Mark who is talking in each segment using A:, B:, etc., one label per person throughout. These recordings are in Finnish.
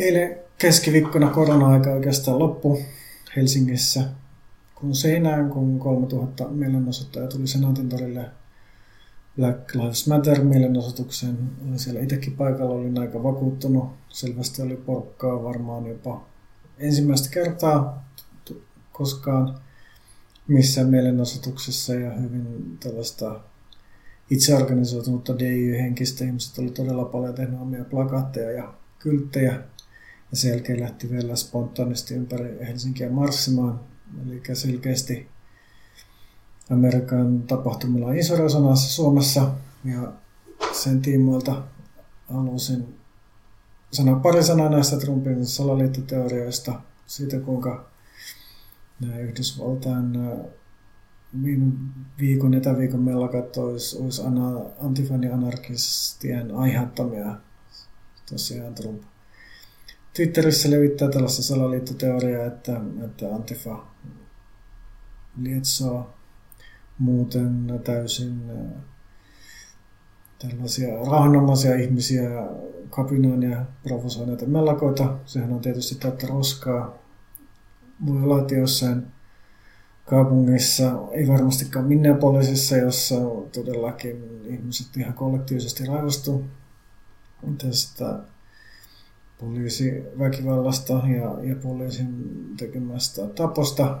A: Eilen keskiviikkona korona-aika oikeastaan loppu Helsingissä, kun seinään, kun 3000 mielenosoittajaa tuli Senaatin torille Black Lives Matter mielenosoitukseen. Olin siellä itsekin paikalla, olin aika vakuuttunut. Selvästi oli porukkaa varmaan jopa ensimmäistä kertaa koskaan missään mielenosoituksessa ja hyvin tällaista itseorganisoitunutta DIY-henkistä. Ihmiset oli todella paljon tehnyt omia plakaatteja ja kylttejä. Ja sen jälkeen lähti vielä spontaanisti ympäri Helsinkiä marssimaan. Eli selkeästi Amerikan tapahtumilla on iso resonanssi Suomessa. Ja sen tiimoilta halusin sanoa pari sanaa näistä Trumpin salaliittoteorioista, siitä kuinka nämä Yhdysvaltain viime viikon etäviikon mellakat olisi, olisi antifani anarkistien aiheuttamia tosiaan Trump. Twitterissä levittää tällaista salaliittoteoriaa, että, että Antifa lietsoo muuten täysin tällaisia rauhanomaisia ihmisiä kapinoin ja provosoineita mellakoita. Sehän on tietysti täyttä roskaa. Voi olla, että jossain kaupungissa, ei varmastikaan Minneapolisissa, jossa todellakin ihmiset ihan kollektiivisesti raivostuu tästä poliisiväkivallasta ja, ja poliisin tekemästä taposta.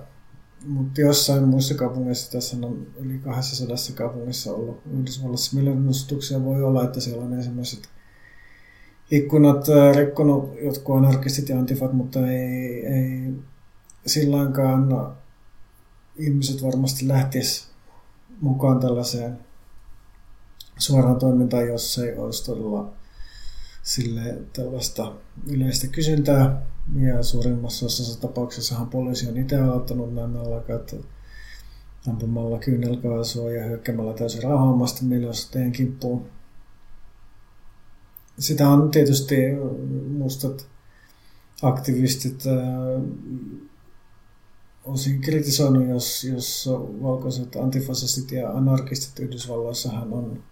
A: Mutta jossain muissa kaupungeissa, tässä on yli 200 kaupungissa ollut Yhdysvallassa mielenosoituksia, voi olla, että siellä on ensimmäiset ikkunat rikkonut jotkut anarkistit ja antifat, mutta ei, ei silloinkaan ihmiset varmasti lähtis mukaan tällaiseen suoraan toimintaan, jos ei olisi todella sille tällaista yleistä kysyntää. Ja suurimmassa osassa tapauksessahan poliisi on itse aloittanut nämä lakat ampumalla kyynelkaasua ja hyökkäämällä täysin rauhaamasta mielenosoittajien kimppuun. Sitä on tietysti mustat aktivistit osin kritisoinut, jos, jos valkoiset antifasistit ja anarkistit Yhdysvalloissahan on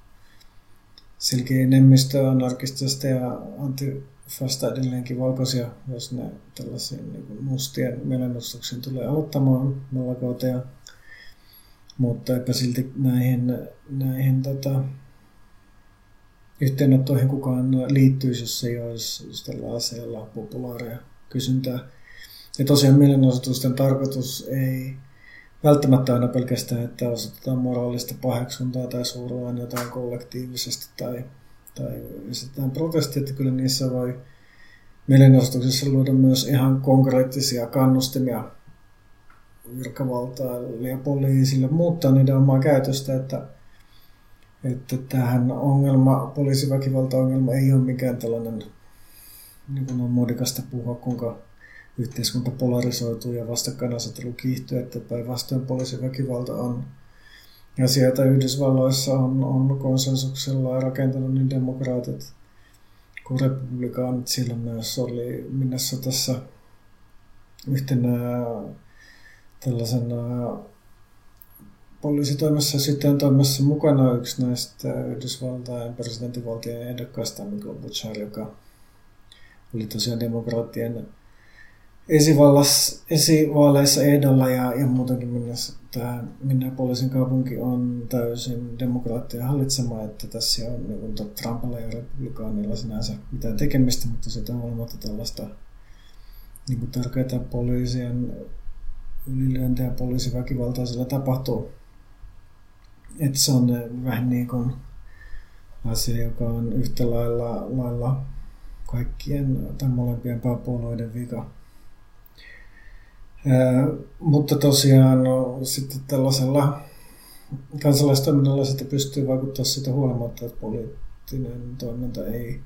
A: selkeä enemmistö anarkistista ja antifasta edelleenkin valkoisia, jos ne tällaisiin niin mustien mielenostuksiin tulee aloittamaan nolakauteja. Mutta eipä silti näihin, näihin tota, yhteenottoihin kukaan liittyisi, jos ei olisi tällä asialla populaaria kysyntää. Ja tosiaan mielenosoitusten tarkoitus ei välttämättä aina pelkästään, että osoitetaan moraalista paheksuntaa tai suuraan jotain kollektiivisesti tai, tai esitetään protestia, että kyllä niissä voi mielenosoituksessa luoda myös ihan konkreettisia kannustimia virkavaltaa ja poliisille muuttaa niiden omaa käytöstä, että, että tähän ongelma, poliisiväkivalta-ongelma ei ole mikään tällainen, niin kuin on muodikasta puhua, kuinka yhteiskunta polarisoituu ja vastakkainasettelu kiihtyy, että päinvastoin poliisiväkivalta on asia, jota Yhdysvalloissa on, on konsensuksella rakentanut niin demokraatit kuin republikaanit. Sillä myös oli tässä yhtenä tällaisena poliisitoimessa sitten toimessa mukana yksi näistä Yhdysvaltain presidentinvaltion ehdokkaista, Michael Butcher, joka oli tosiaan demokraattien esivaaleissa ehdolla ja, ja muutenkin minne tämä Minneapolisin kaupunki on täysin demokraattia hallitsema, että tässä on niin kuin Trumpilla ja republikaanilla sinänsä mitään tekemistä, mutta sitä on olematta tällaista niin kuin tärkeää poliisien ylilyöntejä poliisiväkivaltaa sillä tapahtuu. Että se on vähän niin kuin asia, joka on yhtä lailla, lailla kaikkien tai molempien pääpuolueiden vika mutta tosiaan no, sitten tällaisella kansalaistoiminnalla sitä pystyy vaikuttaa sitä huolimatta, että poliittinen toiminta ei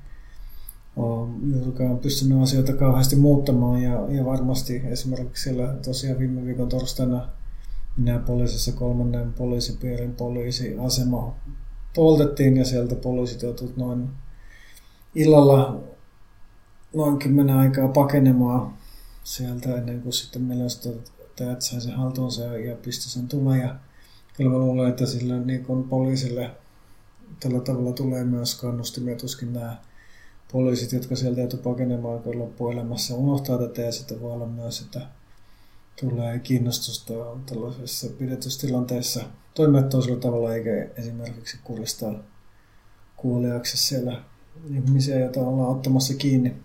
A: ole juurikaan pystynyt asioita kauheasti muuttamaan. Ja, ja varmasti esimerkiksi siellä tosiaan viime viikon torstaina minä poliisissa kolmannen poliisipiirin poliisiasema poltettiin ja sieltä poliisit joutuivat noin illalla noin kymmenen aikaa pakenemaan sieltä ennen kuin sitten mielenosoittajat sai sen haltuunsa ja pisti sen tuleen. Ja kyllä mä luulen, että sillä niin poliisille tällä tavalla tulee myös kannustimia, tuskin nämä poliisit, jotka sieltä joutuu pakenemaan loppuelämässä, unohtaa tätä ja sitten voi olla myös, että tulee kiinnostusta tällaisessa pidetystilanteessa toimia toisella tavalla eikä esimerkiksi kuristaa kuoliaksi siellä ihmisiä, joita ollaan ottamassa kiinni.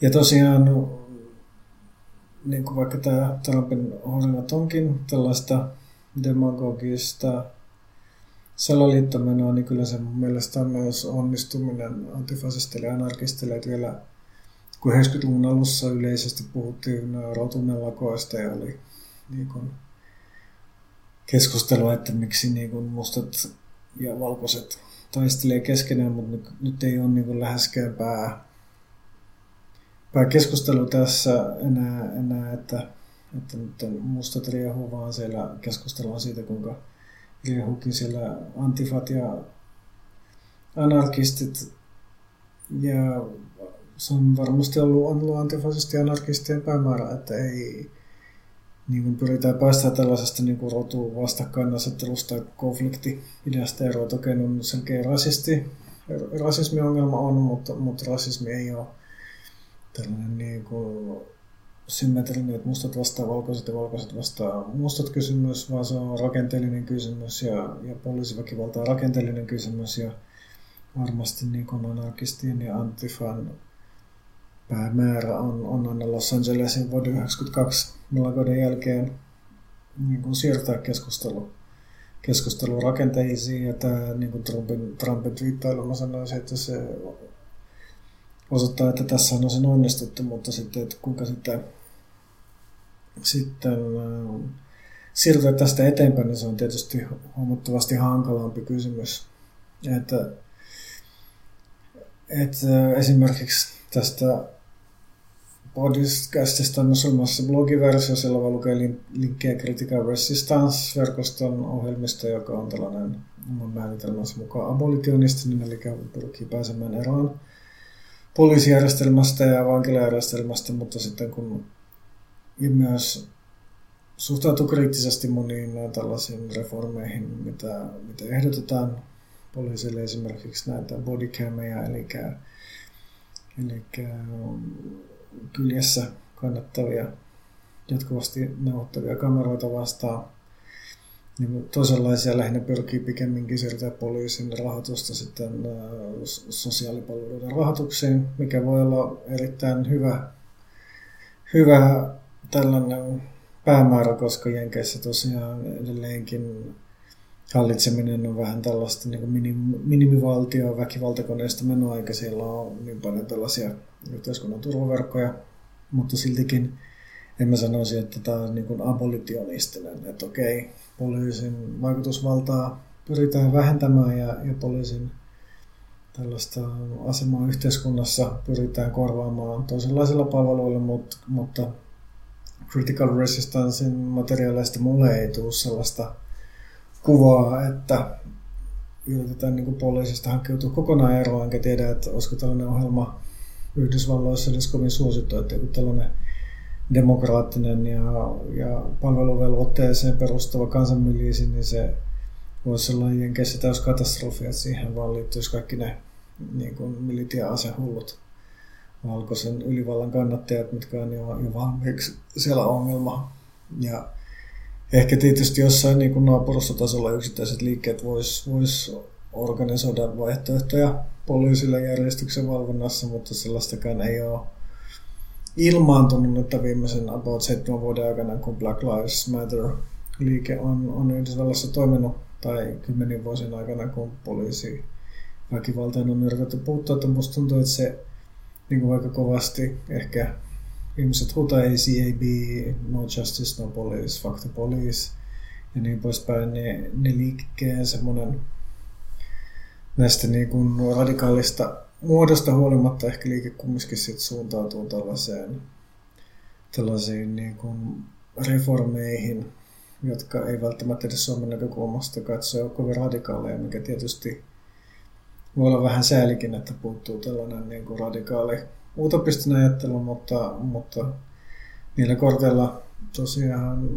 A: Ja tosiaan, niin kuin vaikka tämä Trumpin horinat onkin tällaista demagogista salaliittomenoa, niin kyllä se mun mielestä on myös onnistuminen antifasistille ja anarkistille, että vielä kun 90-luvun alussa yleisesti puhuttiin rotumelakoista ja oli niin kuin keskustelua, että miksi niin kuin mustat ja valkoiset taistelee keskenään, mutta nyt, nyt ei ole niin kuin läheskään pää, keskustelu tässä enää, enää että, että nyt mustat riehuu, vaan siellä keskustellaan siitä, kuinka riehuukin siellä antifat ja anarkistit. Ja se on varmasti ollut, ollut antifasisti anarkistien päämäärä, että ei niin kuin pyritään päästä tällaisesta niin kuin rotu vastakkainasettelusta konflikti-ideasta eroa. Toki on selkeä rasisti, rasismiongelma on, mutta, mutta rasismi ei ole tällainen niin kuin symmetrinen, että mustat vastaa valkoiset ja valkoiset vastaa mustat kysymys, vaan se on rakenteellinen kysymys ja, ja poliisiväkivalta on rakenteellinen kysymys ja varmasti niin kuin anarkistien ja antifan päämäärä on, on aina Los Angelesin vuoden 1992 Milagoden jälkeen niin kuin siirtää keskustelu, keskustelu rakenteisiin ja tämä niin kuin Trumpin, Trumpin twiittailu, mä sanoisin, että se osoittaa, että tässä on sen onnistuttu, mutta sitten, että kuinka sitten, sitten äh, siirtyä tästä eteenpäin, niin se on tietysti huomattavasti hankalampi kysymys. Että, että esimerkiksi tästä podcastista on olemassa blogiversio, siellä voi lukea linkkejä Critical Resistance-verkoston ohjelmista, joka on tällainen oman määritelmänsä mukaan abolitionistinen, eli pyrkii pääsemään eroon poliisijärjestelmästä ja vankilajärjestelmästä, mutta sitten kun ja myös suhtautuu kriittisesti moniin tällaisiin reformeihin, mitä, mitä ehdotetaan poliisille esimerkiksi näitä bodycameja, eli, eli kyljessä kannattavia, jatkuvasti neuvottavia kameroita vastaan. Niin toisenlaisia lähinnä pyrkii pikemminkin siirtää poliisin rahoitusta sitten sosiaalipalveluiden rahoituksiin, mikä voi olla erittäin hyvä, hyvä tällainen päämäärä, koska Jenkeissä tosiaan edelleenkin hallitseminen on vähän tällaista niin minim, minimivaltio väkivaltakoneista menoa, eikä siellä ole niin paljon tällaisia yhteiskunnan turvaverkkoja, mutta siltikin en mä sanoisi, että tämä on niin abolitionistinen, että okei, poliisin vaikutusvaltaa pyritään vähentämään ja, ja poliisin tällaista asemaa yhteiskunnassa pyritään korvaamaan toisenlaisilla palveluilla, mutta, mutta Critical Resistancein materiaaleista mulle ei tule sellaista kuvaa, että yritetään niin kuin poliisista hankkiutua kokonaan eroon, enkä tiedä, että olisiko tällainen ohjelma Yhdysvalloissa edes kovin suosittu, että joku tällainen demokraattinen ja, ja palveluvelvoitteeseen perustuva kansanmiliisi, niin se voisi olla Jenkeissä täys katastrofi, että siihen vaan liittyisi kaikki ne niin kuin militia-asehullut valkoisen ylivallan kannattajat, mitkä on jo, jo valmiiksi siellä ongelma. Ja ehkä tietysti jossain niin naapurustotasolla yksittäiset liikkeet vois, vois organisoida vaihtoehtoja poliisille järjestyksen valvonnassa, mutta sellaistakaan ei ole ilmaantunut, että viimeisen about seitsemän vuoden aikana, kun Black Lives Matter liike on, on Yhdysvallassa toiminut, tai kymmenen vuosien aikana, kun poliisi väkivaltaan on yritetty puuttua, että musta tuntuu, että se niin kuin vaikka kovasti ehkä ihmiset huutaa ACAB, no justice, no police, fuck the police ja niin poispäin, niin ne liikkeen semmoinen näistä niin kuin radikaalista muodosta huolimatta ehkä liike kumminkin sit suuntautuu tällaiseen, tällaisiin niin kuin reformeihin, jotka ei välttämättä edes Suomen näkökulmasta katsoa kovin radikaaleja, mikä tietysti voi olla vähän säälikin, että puuttuu tällainen niin kuin radikaali utopistinen ajattelu, mutta, mutta niillä korteilla tosiaan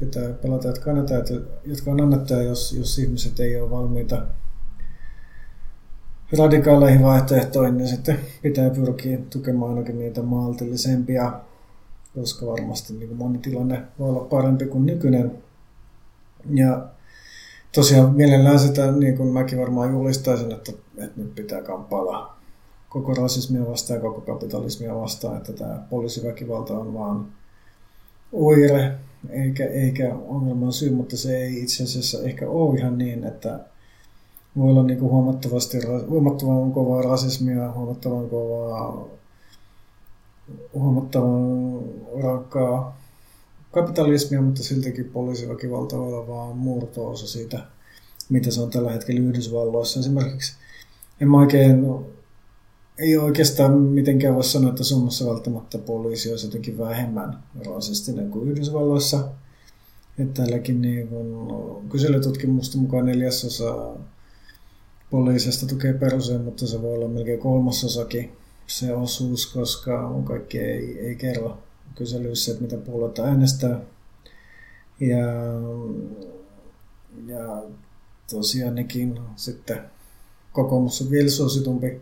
A: pitää pelata, jotka, annetaan, jotka on annettuja, jos, jos ihmiset ei ole valmiita radikaaleihin vaihtoehtoihin, niin sitten pitää pyrkiä tukemaan ainakin niitä maltillisempia, koska varmasti niin kuin moni tilanne voi olla parempi kuin nykyinen. Ja tosiaan mielellään sitä, niin kuin mäkin varmaan julistaisin, että, että nyt pitää kamppailla koko rasismia vastaan ja koko kapitalismia vastaan, että tämä poliisiväkivalta on vaan oire eikä, eikä ongelman syy, mutta se ei itse asiassa ehkä ole ihan niin, että voi olla niin kuin huomattavasti, huomattavan kovaa rasismia, huomattavan kovaa, huomattavan rankkaa kapitalismia, mutta siltikin poliisiväkivalta voi olla vaan murto-osa siitä, mitä se on tällä hetkellä Yhdysvalloissa. Esimerkiksi en mä oikein, ei oikeastaan mitenkään voi sanoa, että Suomessa välttämättä poliisi olisi jotenkin vähemmän rasistinen kuin Yhdysvalloissa. Että täälläkin niin kun kyselytutkimusta mukaan neljäsosa poliisista tukee peruseen, mutta se voi olla melkein kolmasosakin se osuus, koska kaikki ei, ei kerro kyselyissä, että mitä puolueita äänestää. Ja, ja tosiaan nekin sitten kokoomus on vielä suositumpi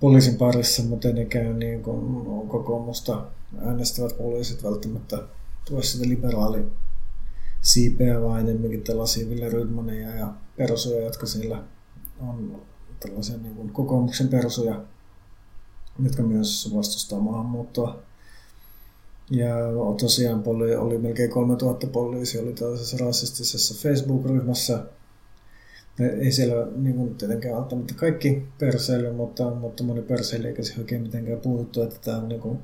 A: poliisin parissa, mutta nekään niin kuin kokoomusta äänestävät poliisit välttämättä tue sitä liberaali siipeä, vaan enemmänkin tällaisia Ville Rydmaneja ja perusoja, jotka siellä on tällaisia niin kuin kokoomuksen perusoja, jotka myös vastustaa maahanmuuttoa. Ja tosiaan poli, oli melkein 3000 poliisia, oli tällaisessa rasistisessa Facebook-ryhmässä. Ei siellä niin kuin, tietenkään välttämättä kaikki perseily, mutta, mutta moni perseily eikä se oikein mitenkään puhuttu, että tämä on niin kuin,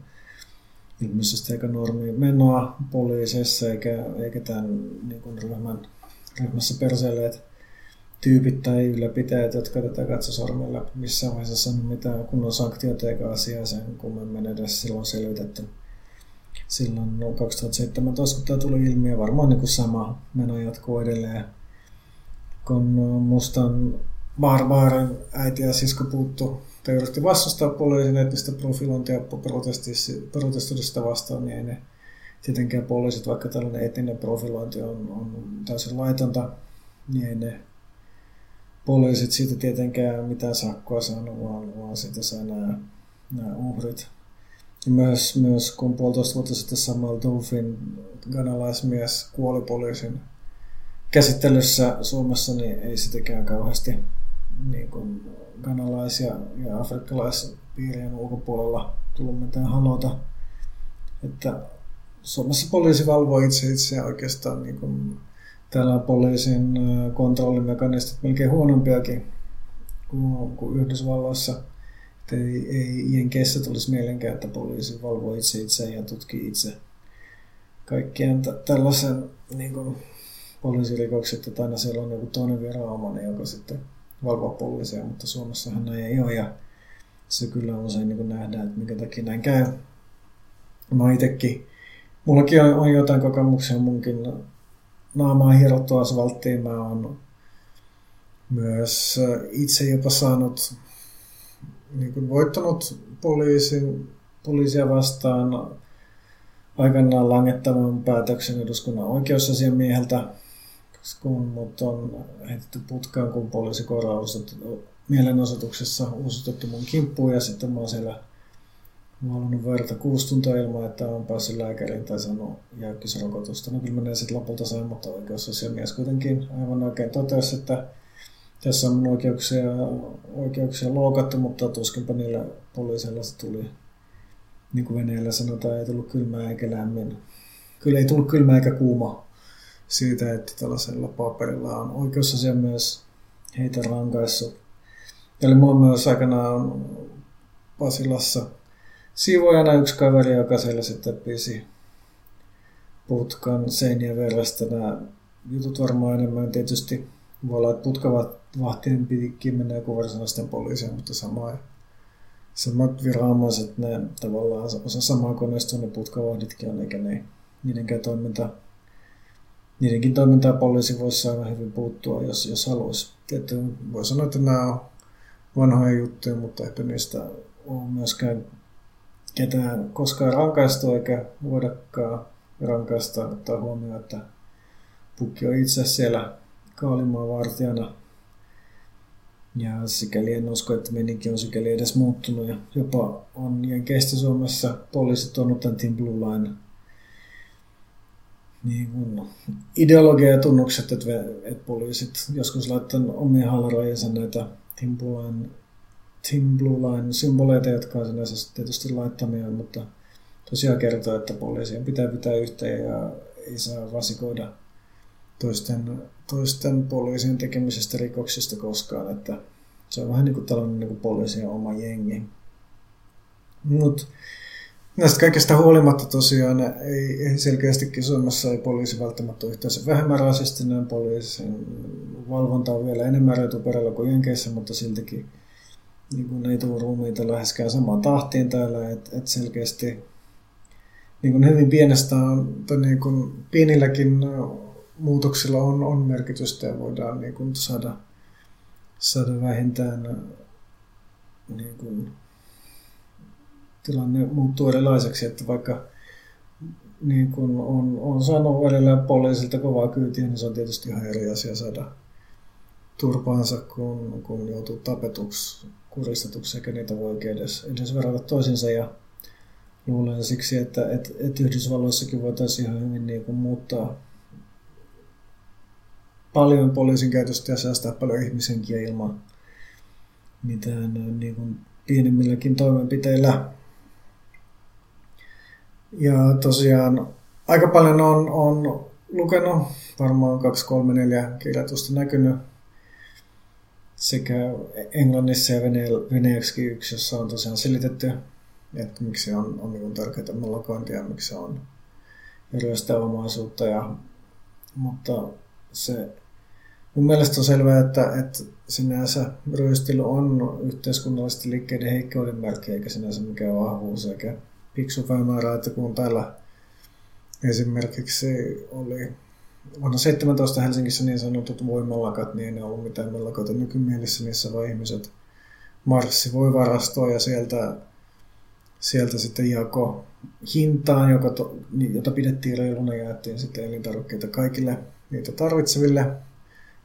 A: ilmeisesti aika normi menoa poliisissa, eikä, eikä tämän niin kuin, ryhmän, ryhmässä perseileet tyypit tai ylläpitäjät, jotka tätä katsosormella missään vaiheessa sanonut mitään kunnon sanktioita eikä asiaa sen kummemmin edes silloin selvitetty. Silloin 2017, kun tämä tuli ilmi, ja varmaan niin kuin sama meno jatkuu edelleen. Kun mustan Barbaarin äiti ja sisko puuttu tai yritti vastustaa poliisin etnistä profilointia protestoidista vastaan, niin ei ne tietenkään poliisit, vaikka tällainen etninen profilointi on, on täysin laitonta, niin ei ne poliisit siitä tietenkään mitään sakkoa saanut, vaan, vaan siitä sai nämä, nämä uhrit. Ja myös, myös kun puolitoista vuotta sitten Samuel Dolphin ganalaismies kuoli poliisin käsittelyssä Suomessa, niin ei sitäkään kauheasti niin kuin ganalaisia ja afrikkalaispiirien ulkopuolella tullut mitään halota. Että Suomessa poliisi valvoo itse itseään oikeastaan niin kuin täällä poliisin kontrollimekanistit melkein huonompiakin kuin, kuin Yhdysvalloissa. Että ei, ei Jenkeissä tulisi mielenkään, että poliisi valvoo itse itse ja tutkii itse kaikkien t- tällaisen niin kuin, poliisirikokset, että aina siellä on joku toinen viranomainen, joka sitten valvoo poliisia, mutta Suomessahan näin ei ole ja se kyllä usein niin nähdään, että minkä takia näin käy. Mä itsekin, mullakin on, on jotain kokemuksia munkin naamaa hierottua asfalttiin. Mä oon myös itse jopa saanut niin kuin voittanut poliisin, poliisia vastaan aikanaan langettavan päätöksen eduskunnan oikeusasiamieheltä, kun mut on heitetty putkaan, kun poliisi mielenosoituksessa uusutettu mun kimppuun ja sitten mä oon siellä Mä oon ollut verta kuusi tuntia ilman, että on päässyt lääkäriin tai sanonut jäykkisrokotusta. No kyllä mä sitten lopulta sain, mutta oikeusasiamies kuitenkin aivan oikein totesi, että tässä on oikeuksia, oikeuksia loukattu, mutta tuskinpa niillä poliiseilla se tuli, niin kuin Venäjällä sanotaan, ei tullut kylmää eikä lämmin. Kyllä ei tullut kylmää eikä kuuma siitä, että tällaisella paperilla on oikeusasiamies heitä rankaissut. Eli mulla myös aikanaan Pasilassa siivojana yksi kaveri, joka siellä sitten pisi putkan seinien verestä. Nämä jutut varmaan enemmän tietysti voi olla, että putkavahtien pitikin mennä joku varsinaisten poliisia, mutta sama, samat viranomaiset, ne tavallaan osa samaa koneistoa ne putkavahditkin on, eikä ne, niidenkään toiminta, niidenkin toimintaa poliisi voisi aina hyvin puuttua, jos, jos haluaisi. Tietty, voi sanoa, että nämä on vanhoja juttuja, mutta ehkä niistä on myöskään ketään koskaan rankaistu eikä voidakaan rankaista ottaa huomioon, että Pukki on itse siellä Kaalimaan vartijana Ja sikäli en usko, että meninkin on sikäli edes muuttunut. Ja jopa on Jenkeistä Suomessa poliisit tuonut tämän Team Blue Line niin kuin ideologia ja tunnukset, että, poliisit joskus laittanut omia haalarojensa näitä Team Blue Line, Team Blue Line symboleita, jotka on sinänsä tietysti laittamia, mutta tosiaan kertoo, että poliisien pitää pitää yhteen ja ei saa vasikoida toisten, toisten poliisien tekemisestä rikoksista koskaan, että se on vähän niin kuin tällainen niin kuin poliisien oma jengi. Mutta näistä kaikesta huolimatta tosiaan ei, ei selkeästikin Suomessa ei poliisi välttämättä ole yhteensä vähemmän rasistinen. Poliisin valvonta on vielä enemmän retuperällä kuin Jenkeissä, mutta siltikin niin kuin ei tule ruumiita läheskään samaan tahtiin täällä. että et selkeästi niin kuin hyvin pienestä niin kuin pienilläkin muutoksilla on, on merkitystä ja voidaan niin kuin saada, saada vähintään niin kuin, tilanne muuttuu erilaiseksi, että vaikka niin kun on, on saanut välillä poliisilta kovaa kyytiä, niin se on tietysti ihan eri asia saada turpaansa, kun, kun joutuu tapetuksi, kuristetuksi, eikä niitä voi edes, edes verrata toisinsa. Ja luulen siksi, että, että, että Yhdysvalloissakin voitaisiin ihan hyvin niin kuin muuttaa paljon poliisin käytöstä ja säästää paljon ihmisenkin ilman mitään niin kuin pienemmilläkin toimenpiteillä. Ja tosiaan aika paljon on, on lukenut, varmaan 2, 3, 4 kirjoitusta näkynyt sekä englannissa ja venäjäksi jossa on tosiaan selitetty että miksi on, on niin tärkeää mellakointia, miksi on ryöstäomaisuutta. Ja, mutta se, mun mielestä on selvää, että, että sinänsä ryöstely on yhteiskunnallisesti liikkeiden heikkouden merkki, eikä sinänsä mikään vahvuus, eikä fiksu päämäärä, että kun täällä esimerkiksi oli vuonna 17 Helsingissä niin sanotut voimalakat, niin ei ollut mitään mellakoita nykymielissä, niissä vaan ihmiset marssi voi varastoa ja sieltä sieltä sitten jako hintaan, joka to, jota pidettiin reiluna, jaettiin sitten elintarvikkeita kaikille niitä tarvitseville.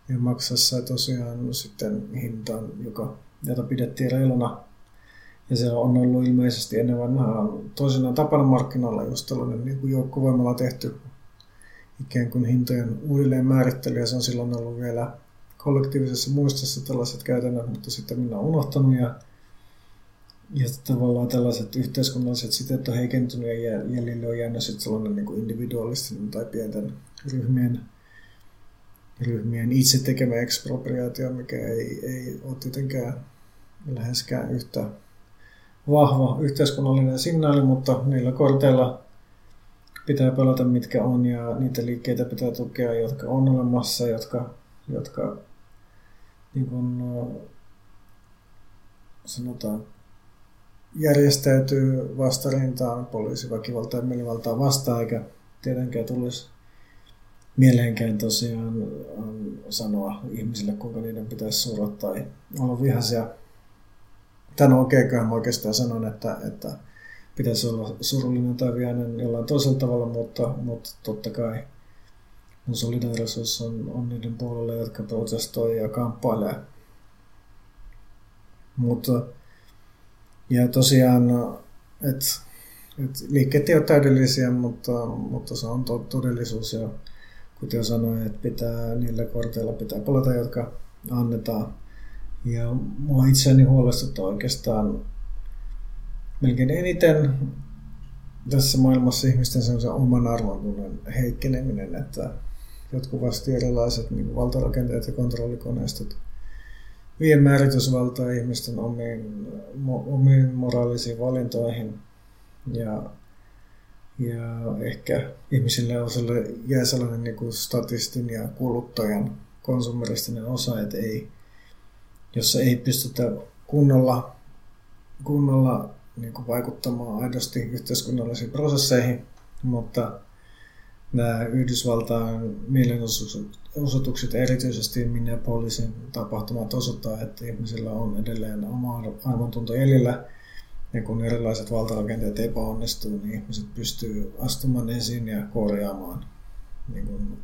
A: Ja maksassa tosiaan sitten hintaan, joka, jota pidettiin reiluna. Ja se on ollut ilmeisesti ennen vanhaa toisenaan tapana markkinoilla, jos tällainen niin joukkovoimalla tehty ikään kuin hintojen uudelleen määrittely, ja se on silloin ollut vielä kollektiivisessa muistossa tällaiset käytännöt, mutta sitten minä olen unohtanut, ja ja tavallaan tällaiset yhteiskunnalliset siteet on heikentynyt ja jäljelle on jäänyt sitten sellainen niin kuin individualistinen tai pienten ryhmien, ryhmien itse tekemä ekspropriaatio, mikä ei, ei ole tietenkään läheskään yhtä vahva yhteiskunnallinen signaali, mutta niillä korteilla pitää pelata mitkä on ja niitä liikkeitä pitää tukea, jotka on olemassa, jotka, jotka niin kuin, sanotaan järjestäytyy vastarintaan poliisiväkivaltaa ja mielivaltaa vastaan, eikä tietenkään tulisi mieleenkään tosiaan ähm, sanoa ihmisille, kuinka niiden pitäisi surra tai olla vihaisia. Tän oikeinkaan oikeastaan sanon, että, että pitäisi olla surullinen tai vihainen jollain toisella tavalla, mutta, mutta totta kai mun solidaarisuus on, on niiden puolella, jotka protestoi ja kamppailee. Mutta ja tosiaan, että et liikkeet ei ole täydellisiä, mutta, mutta se on to, todellisuus. Ja kuten sanoin, että pitää, niillä korteilla pitää palata, jotka annetaan. Ja mua itseäni huolestuttaa oikeastaan melkein eniten tässä maailmassa ihmisten oman arvontunnon heikkeneminen, että jatkuvasti erilaiset niin valtarakenteet ja kontrollikoneistot vie määritysvaltaa ihmisten omiin, mo, omiin moraalisiin valintoihin. Ja, ja ehkä ihmisille osalle jää sellainen niin kuin statistin ja kuluttajan konsumeristinen osa, että ei, jossa ei pystytä kunnolla, kunnolla niin kuin vaikuttamaan aidosti yhteiskunnallisiin prosesseihin, mutta nämä Yhdysvaltain mielenosoitukset, erityisesti Minneapolisin tapahtumat osoittaa, että ihmisillä on edelleen oma arvontunto jäljellä. Ja kun erilaiset valtarakenteet epäonnistuu, niin ihmiset pystyy astumaan esiin ja korjaamaan niin kuin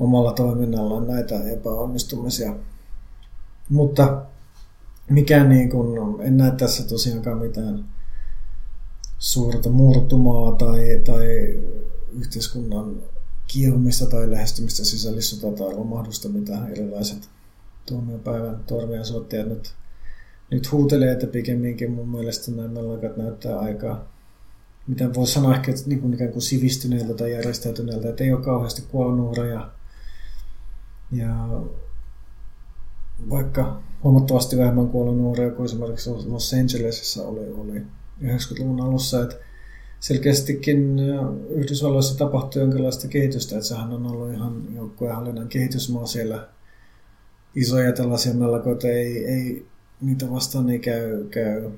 A: omalla toiminnallaan näitä epäonnistumisia. Mutta mikään niin kuin, en näe tässä tosiaankaan mitään suurta murtumaa tai, tai yhteiskunnan kiehumista tai lähestymistä sisällissota tai romahdusta, mitä erilaiset tuomiopäivän torviasuottajat nyt, nyt huutelee, että pikemminkin mun mielestä nämä mellakat näyttää aika, miten voi sanoa ehkä niin kuin ikään kuin sivistyneeltä tai järjestäytyneeltä, että ei ole kauheasti kuolonuhreja. Ja vaikka huomattavasti vähemmän kuolonuhreja kuin esimerkiksi Los Angelesissa oli, oli 90-luvun alussa, että selkeästikin Yhdysvalloissa tapahtui jonkinlaista kehitystä, että sehän on ollut ihan joukkueenhallinnan kehitysmaa siellä. Isoja tällaisia mellakoita ei, ei niitä vastaan ei käy, käy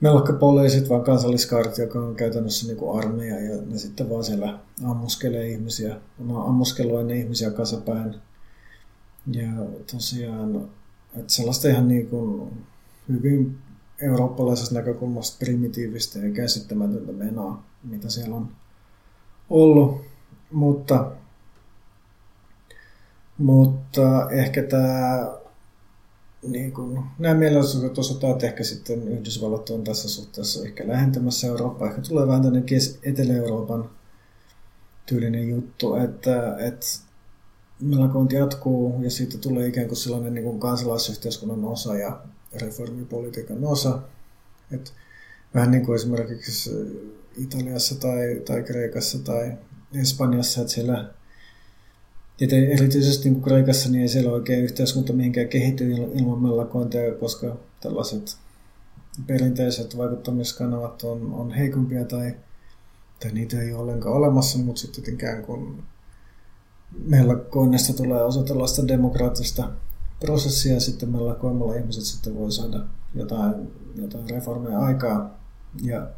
A: mellakkapoliisit, vaan kansalliskaart, joka on käytännössä niin kuin armeija, ja ne sitten vaan siellä ammuskelee ihmisiä, ammuskelua ne ihmisiä kasapäin. Ja tosiaan, että sellaista ihan niin kuin hyvin eurooppalaisesta näkökulmasta primitiivistä ja käsittämätöntä menoa, mitä siellä on ollut. Mutta, mutta ehkä tämä niin kuin, nämä mielenosoitukset osoittaa, että ehkä sitten Yhdysvallat on tässä suhteessa ehkä lähentämässä Eurooppaa. Ehkä tulee vähän tämmöinen Etelä-Euroopan tyylinen juttu, että, että mellakointi jatkuu ja siitä tulee ikään kuin sellainen niin kuin kansalaisyhteiskunnan osa ja reformipolitiikan osa. Et vähän niin kuin esimerkiksi Italiassa tai, tai Kreikassa tai Espanjassa, että siellä ja erityisesti niin Kreikassa niin ei siellä oikein yhteiskunta mihinkään kehity ilman mellakointeja, koska tällaiset perinteiset vaikuttamiskanavat on, on heikompia tai, tai niitä ei ole ollenkaan olemassa, mutta sitten ikään kuin mellakoinnista tulee osa tällaista demokraattista prosessia ja sitten mellakoimalla ihmiset sitten voi saada jotain, jotain reformeja aikaa ja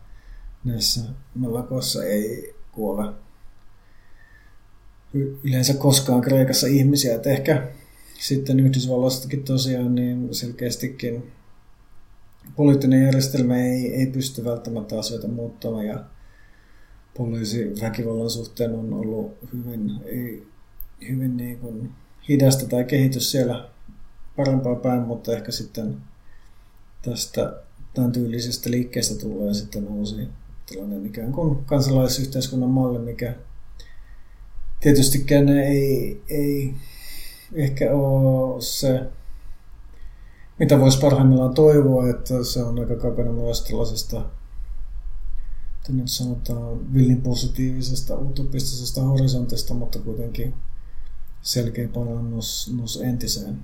A: näissä mellakoissa ei kuole yleensä koskaan Kreikassa ihmisiä. Että ehkä sitten Yhdysvalloistakin tosiaan niin selkeästikin poliittinen järjestelmä ei, ei pysty välttämättä asioita muuttamaan ja poliisi väkivallan suhteen on ollut hyvin, ei, hyvin niin kuin hidasta tai kehitys siellä parempaa päin, mutta ehkä sitten tästä tämän tyylisestä liikkeestä tulee sitten uusi tällainen ikään kuin kansalaisyhteiskunnan malli, mikä tietystikään ei, ei ehkä ole se, mitä voisi parhaimmillaan toivoa, että se on aika kaukana myös tällaisesta, nyt sanotaan, villin positiivisesta, utopistisesta horisontista, mutta kuitenkin selkeä parannus entiseen.